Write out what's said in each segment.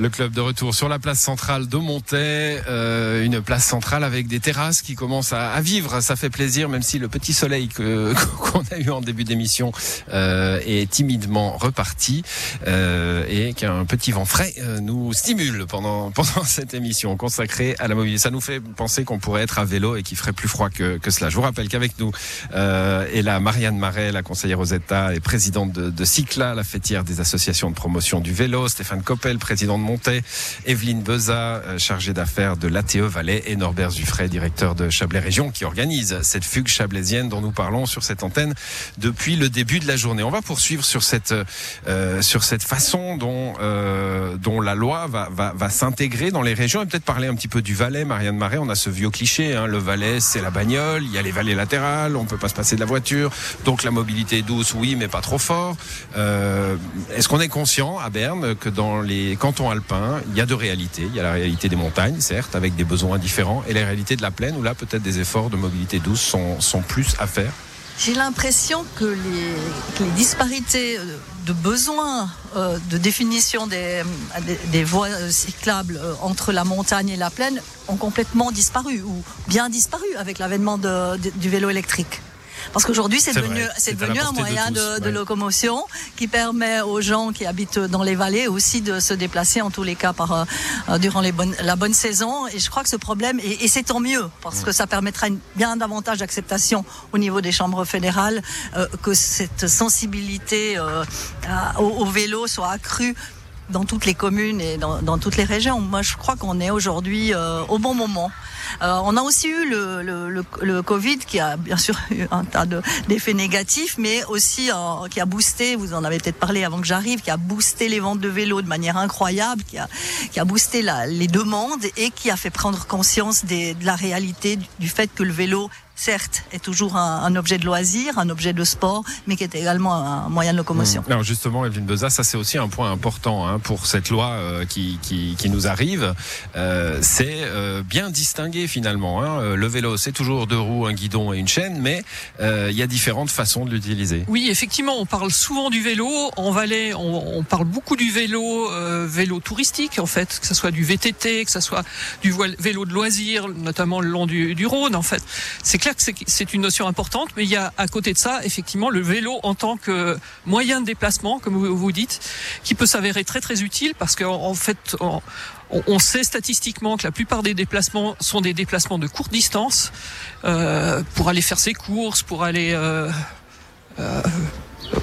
Le club de retour sur la place centrale de Montaix, euh, une place centrale avec des terrasses qui commencent à, vivre. Ça fait plaisir, même si le petit soleil que- qu'on a eu en début d'émission euh, est timidement reparti euh, et qu'un petit vent frais euh, nous stimule pendant pendant cette émission consacrée à la mobilité. Ça nous fait penser qu'on pourrait être à vélo et qu'il ferait plus froid que, que cela. Je vous rappelle qu'avec nous euh, est la Marianne Marais, la conseillère Rosetta et présidente de, de Cycla, la fêtière des associations de promotion du vélo, Stéphane Coppel, président de Montaix, Evelyne Beza, euh, chargée d'affaires de l'ATE Valais et Norbert Zuffray, directeur de Chablais Région, qui organise cette fugue chablaisienne dont nous parlons sur cette antenne depuis le début de la journée. On va poursuivre sur cette euh, sur cette façon dont euh, dont la loi va va, va s'intégrer dans les régions et peut-être parler un petit peu du Valais. Marianne Marais, on a ce vieux cliché, hein, le Valais c'est la bagnole, il y a les vallées latérales, on peut pas se passer de la voiture, donc la mobilité douce, oui, mais pas trop fort. Euh, Est-ce qu'on est conscient à Berne que dans les cantons alpins, il y a deux réalités Il y a la réalité des montagnes, certes, avec des besoins différents, et la réalité de la plaine, où là peut-être des efforts de mobilité douce sont, plus à faire. J'ai l'impression que les, disparités euh, de besoins euh, de définition des, des, voies euh, cyclables entre la montagne et la plaine ont complètement disparu ou bien disparu avec l'avènement du vélo électrique. Parce qu'aujourd'hui, c'est devenu, c'est devenu un de moyen tous, de, de ouais. locomotion qui permet aux gens qui habitent dans les vallées aussi de se déplacer, en tous les cas, par, euh, durant les bonnes, la bonne saison. Et je crois que ce problème, et, et c'est tant mieux, parce que ça permettra une, bien davantage d'acceptation au niveau des chambres fédérales, euh, que cette sensibilité euh, à- au, au vélo soit accrue dans toutes les communes et dans, toutes les régions. Moi, je crois qu'on est aujourd'hui euh, au bon moment. Euh, on a aussi eu le, Covid qui a bien sûr eu un tas de- d'effets négatifs, mais aussi euh, qui a boosté, vous en avez peut-être parlé avant que j'arrive, qui a boosté les ventes de vélos de manière incroyable, qui a, qui a boosté les demandes et qui a fait prendre conscience de la réalité du fait que le vélo certes, est toujours un, un objet de loisir, un objet de sport, mais qui est également un moyen de locomotion. Alors justement, Evelyne Beza, ça c'est aussi un point important hein, pour cette loi euh, qui, qui, qui nous arrive. Euh, c'est euh, bien distingué finalement. Hein. Euh, Le vélo, c'est toujours deux roues, un guidon et une chaîne, mais euh, il y a différentes façons de l'utiliser. Oui, effectivement, on parle souvent du vélo. En Valais, on, on parle beaucoup du vélo, euh, vélo touristique en fait, que ce soit du VTT, que ce soit du vélo de loisirs, notamment le long du, du Rhône. En fait, c'est clair que c'est- une notion importante, mais il y a à côté de ça, effectivement, le vélo en tant que moyen de déplacement, comme vous, dites, qui peut s'avérer très très utile parce qu'en en fait, on sait statistiquement que la plupart des déplacements sont des déplacements de courte distance euh, pour aller faire ses courses, pour aller euh, euh,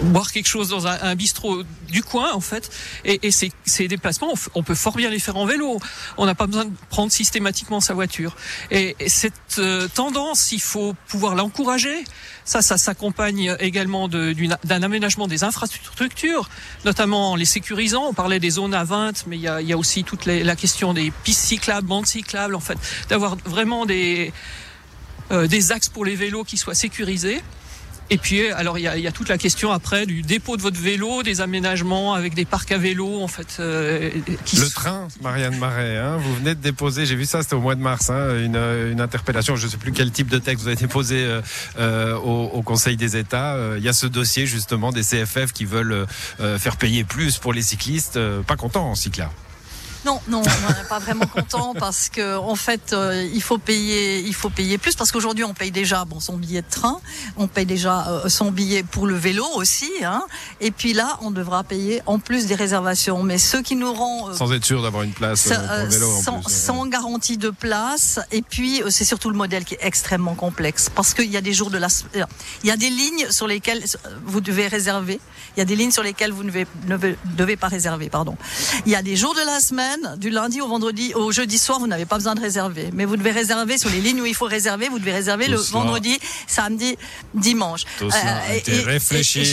boire quelque chose dans un, bistrot du coin en fait. Et, et ces, ces déplacements on, peut fort bien les faire en vélo. On n'a pas besoin de prendre systématiquement sa voiture. Et, et cette euh, tendance il faut pouvoir l'encourager. Ça ça s'accompagne également d'un aménagement des infrastructures notamment en les sécurisant. On parlait des zones à 20 mais il y a, y a aussi toute la question des pistes cyclables bandes cyclables en fait. D'avoir vraiment des euh, des axes pour les vélos qui soient sécurisés et puis, alors, il y y a toute la question après du dépôt de votre vélo, des aménagements avec des parcs à vélo, en fait. euh, qui Le train, Marianne Marais, hein, vous venez de déposer, j'ai vu ça, c'était au mois de mars, hein, une, une interpellation, je ne sais plus quel type de texte vous avez déposé euh, euh, au, au Conseil des États. Euh, Il y a ce dossier justement des CFF qui veulent euh, faire payer plus pour les cyclistes. Euh, pas content en cyclard. Non, non, on n'est pas vraiment content parce que en fait, euh, il faut payer, il faut payer plus parce qu'aujourd'hui on paye déjà bon son billet de train, on paye déjà euh, son billet pour le vélo aussi, hein, et puis là on devra payer en plus des réservations. Mais ce qui nous rend euh, Sans être sûr d'avoir une place ça, euh, pour le vélo en sans, plus. sans garantie de place. Et puis, euh, c'est surtout le modèle qui est extrêmement complexe. Parce qu'il y a des jours de la, euh, il y a des lignes sur lesquelles euh, vous devez réserver. Il y a des lignes sur lesquelles vous ne devez, ne devez pas réserver, pardon. Il y a des jours de la semaine, du lundi au vendredi, au jeudi soir, vous n'avez pas besoin de réserver. Mais vous devez réserver sur les lignes où il faut réserver. Vous devez réserver Tout le cela- vendredi, samedi, dimanche. Tout cela et- et-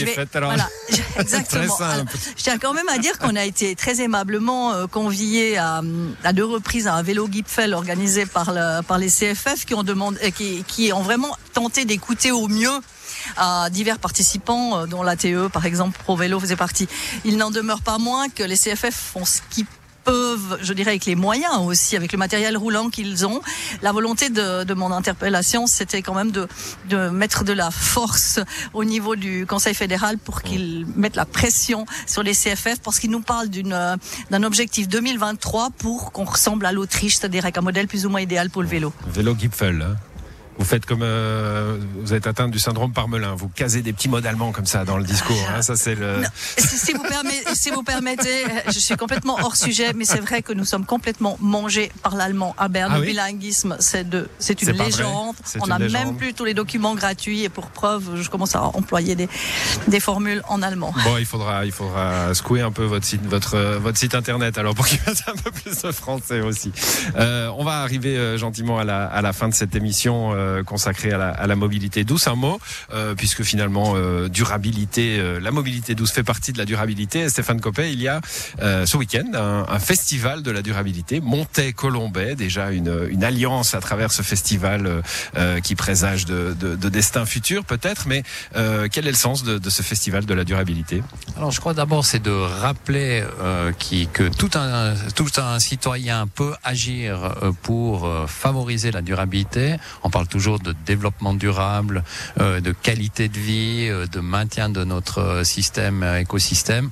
et vais- alors. Voilà, exactement. Très simple. Alors, je tiens quand même à dire qu'on a été très aimablement euh, conviés à, à deux reprises à un vélo Gipfel organisé par, le- par les CFF qui ont, demandé, euh, qui, qui ont vraiment tenté d'écouter au mieux à divers participants, euh, dont l'ATE par exemple, Pro Vélo faisait partie. Il n'en demeure pas moins que les CFF font ce qu'ils peuvent, je dirais avec les moyens aussi, avec le matériel roulant qu'ils ont. La volonté de, de mon interpellation, c'était quand même de, de mettre de la force au niveau du Conseil fédéral pour qu'ils mettent la pression sur les CFF parce qu'ils nous parlent d'une d'un objectif 2023 pour qu'on ressemble à l'Autriche, c'est-à-dire avec un modèle plus ou moins idéal pour le vélo. Vélo Gipfel. Hein vous faites comme euh, vous êtes atteint du syndrome Parmelin. Vous casez des petits mots d'allemand comme ça dans le discours. Hein, ça c'est le. si, vous permettez, si vous permettez, je suis complètement hors sujet, mais c'est vrai que nous sommes complètement mangés par l'allemand à Berne. Ah le bilinguisme, c'est de, c'est une légende. On n'a même plus tous les documents gratuits et pour preuve, je commence à employer des des formules en allemand. Bon, il faudra il faudra secouer un peu votre site votre votre site internet alors pour qu'il fasse un peu plus de français aussi. Euh, on va arriver euh, gentiment à la à la fin de cette émission. Euh, consacré à la, mobilité douce. Un mot, euh, puisque finalement, euh, durabilité, la mobilité douce fait partie de la durabilité. Stéphane Copé, il y a ce week-end un, festival de la durabilité, Montet-Colombais, déjà une, alliance à travers ce festival qui présage de destin futur peut-être, mais quel est le sens de, de, ce festival de la durabilité? Alors je crois d'abord c'est de rappeler qui, que tout un, tout un citoyen peut agir pour favoriser la durabilité. On parle toujours de développement durable, euh, de qualité de vie, euh, de maintien de notre euh, système, écosystème.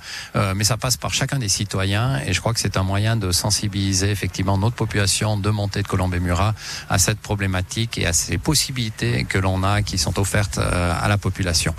mais ça passe par chacun des citoyens et je crois que c'est un moyen de sensibiliser effectivement notre population de montée de Colombey-Murat à cette problématique et à ces possibilités que l'on a qui sont offertes à la population.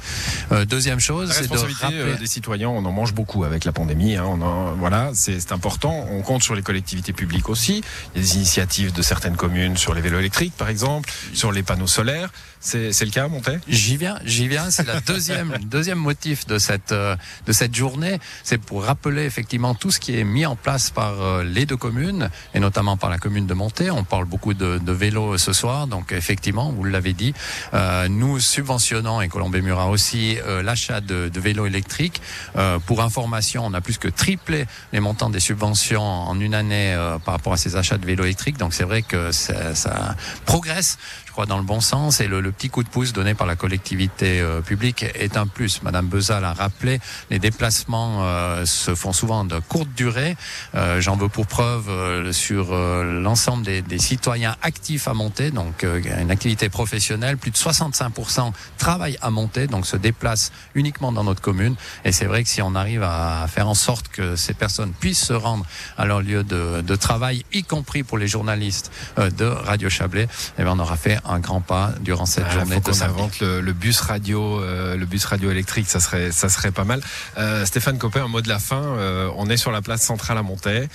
deuxième chose, c'est de rappeler... des citoyens. On en mange beaucoup avec la pandémie. Hein, on en, voilà, c'est important. On compte sur les collectivités publiques aussi. Il y a des initiatives de certaines communes sur les vélos électriques, par exemple, sur les panneaux solaires. C'est le cas, Monté J'y viens, j'y viens. C'est la deuxième, deuxième motif de cette euh, de cette journée. C'est pour rappeler effectivement tout ce qui est mis en place par euh, les deux communes et notamment par la commune de Monté. On parle beaucoup de, de vélos ce soir, donc effectivement, vous l'avez dit, euh, nous subventionnons et Colombé Murat aussi euh, l'achat de, de, vélos électriques. pour information, on a plus que triplé les montants des subventions en une année par rapport à ces achats de vélos électriques. Donc c'est vrai que ça, ça progresse crois, dans le bon sens et le, le, petit coup de pouce donné par la collectivité euh, publique est un plus. Madame Bezal a rappelé, les déplacements euh, se font souvent de courte durée. Euh, j'en veux pour preuve sur l'ensemble des, des, citoyens actifs à monter, donc une activité professionnelle. Plus de 65% travaillent à monter, donc se déplacent uniquement dans notre commune. Et c'est vrai que si on arrive à faire en sorte que ces personnes puissent se rendre à leur lieu de, de travail, y compris pour les journalistes de Radio Chablais, eh bien on aura fait un grand pas durant cette ah, journée. Faut qu'on invente le, le, bus radio, euh, le bus radio électrique, ça serait, ça serait pas mal. Euh, Stéphane Copé, un mot de la fin. Euh, on est sur la place centrale à Montaix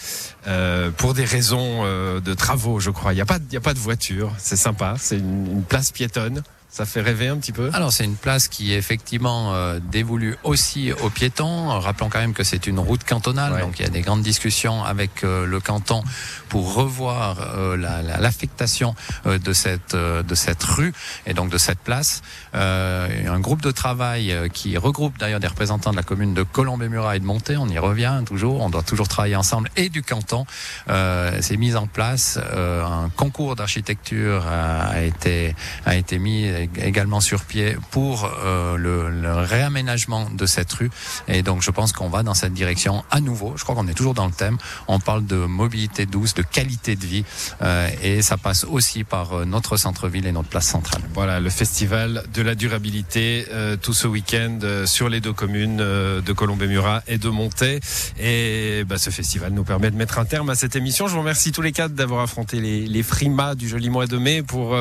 euh, pour des raisons euh, de travaux, je crois. Il n'y a pas, il y a pas de voiture. C'est sympa. C'est une, une place piétonne. Ça fait rêver un petit peu Alors c'est une place qui est effectivement euh, dévolue aussi aux piétons. Rappelons quand même que c'est une route cantonale, donc il y a des grandes discussions avec euh, le canton pour revoir euh, l'affectation la, de cette de cette rue et donc de cette place. un groupe de travail qui regroupe d'ailleurs des représentants de la commune de Colombey-Murat et de Monté. On y revient toujours. On doit toujours travailler ensemble et du canton. c'est mis en place. un concours d'architecture a, a été a été mis également sur pied pour euh, le, réaménagement de cette rue. Et donc je pense qu'on va dans cette direction à nouveau. Je crois qu'on est toujours dans le thème. On parle de mobilité douce, de qualité de vie, euh, et ça passe aussi par euh, notre centre-ville et notre place centrale. Voilà, le festival de la durabilité tout ce week-end sur les deux communes de Colombey-Murat et de Montaix. Et bah, ce festival nous permet de mettre un terme à cette émission. Je vous remercie tous les quatre d'avoir affronté les, les frimas du joli mois de mai pour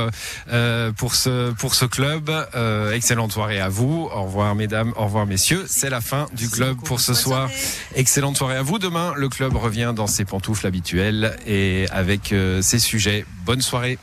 pour ce pour ce club. Euh, excellente soirée à vous. Au revoir mesdames, au revoir messieurs. C'est la fin du club pour ce soir. Excellente soirée à vous. Demain, le club revient dans ses pantoufles habituelles et avec euh, ses sujets. Bonne soirée.